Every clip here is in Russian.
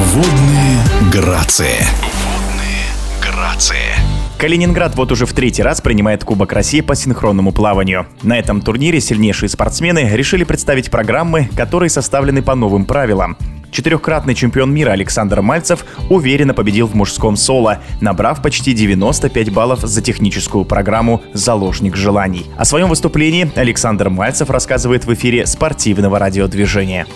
Водные грации. Водные грации. Калининград вот уже в третий раз принимает Кубок России по синхронному плаванию. На этом турнире сильнейшие спортсмены решили представить программы, которые составлены по новым правилам. Четырехкратный чемпион мира Александр Мальцев уверенно победил в мужском соло, набрав почти 95 баллов за техническую программу «Заложник желаний». О своем выступлении Александр Мальцев рассказывает в эфире спортивного радиодвижения.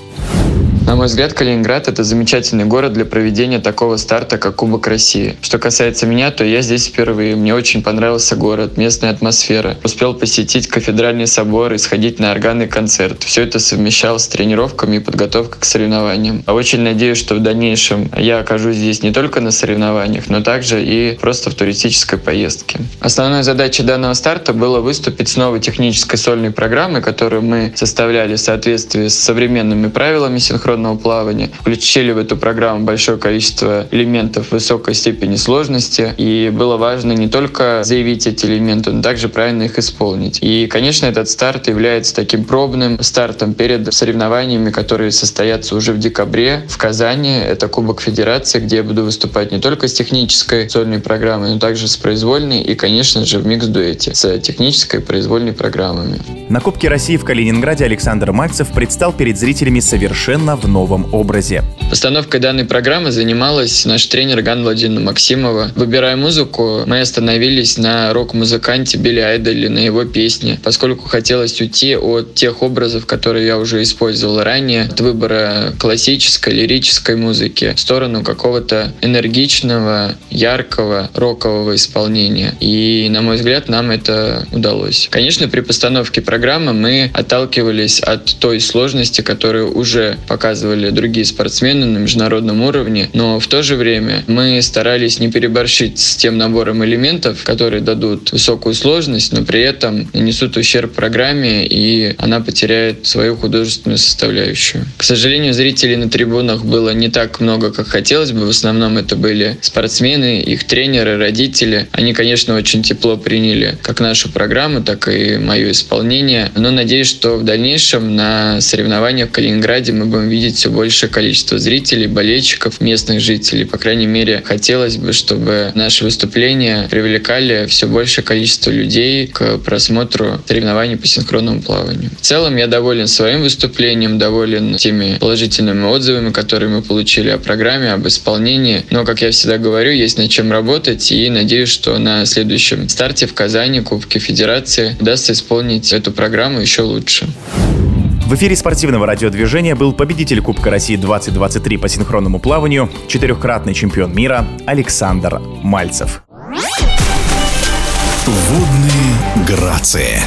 На мой взгляд, Калининград — это замечательный город для проведения такого старта, как Кубок России. Что касается меня, то я здесь впервые. Мне очень понравился город, местная атмосфера. Успел посетить кафедральный собор и сходить на органный концерт. Все это совмещал с тренировками и подготовкой к соревнованиям. А очень надеюсь, что в дальнейшем я окажусь здесь не только на соревнованиях, но также и просто в туристической поездке. Основной задачей данного старта было выступить с новой технической сольной программой, которую мы составляли в соответствии с современными правилами синхронного международного плавания. Включили в эту программу большое количество элементов высокой степени сложности, и было важно не только заявить эти элементы, но также правильно их исполнить. И, конечно, этот старт является таким пробным стартом перед соревнованиями, которые состоятся уже в декабре в Казани. Это Кубок Федерации, где я буду выступать не только с технической сольной программой, но также с произвольной и, конечно же, в микс-дуэте с технической и произвольной программами. На Кубке России в Калининграде Александр Мальцев предстал перед зрителями совершенно в новом образе. Постановкой данной программы занималась наш тренер Ган Владимировна Максимова. Выбирая музыку, мы остановились на рок-музыканте Билли Айдоле, на его песне, поскольку хотелось уйти от тех образов, которые я уже использовал ранее, от выбора классической, лирической музыки в сторону какого-то энергичного, яркого, рокового исполнения. И, на мой взгляд, нам это удалось. Конечно, при постановке программы мы отталкивались от той сложности, которую уже показывали показывали другие спортсмены на международном уровне, но в то же время мы старались не переборщить с тем набором элементов, которые дадут высокую сложность, но при этом нанесут ущерб программе, и она потеряет свою художественную составляющую. К сожалению, зрителей на трибунах было не так много, как хотелось бы. В основном это были спортсмены, их тренеры, родители. Они, конечно, очень тепло приняли как нашу программу, так и мое исполнение. Но надеюсь, что в дальнейшем на соревнованиях в Калининграде мы будем видеть видеть все большее количество зрителей, болельщиков, местных жителей. По крайней мере, хотелось бы, чтобы наши выступления привлекали все большее количество людей к просмотру соревнований по синхронному плаванию. В целом, я доволен своим выступлением, доволен теми положительными отзывами, которые мы получили о программе, об исполнении. Но, как я всегда говорю, есть над чем работать, и надеюсь, что на следующем старте в Казани, Кубке Федерации, удастся исполнить эту программу еще лучше. В эфире спортивного радиодвижения был победитель Кубка России 2023 по синхронному плаванию, четырехкратный чемпион мира Александр Мальцев. Водные грации.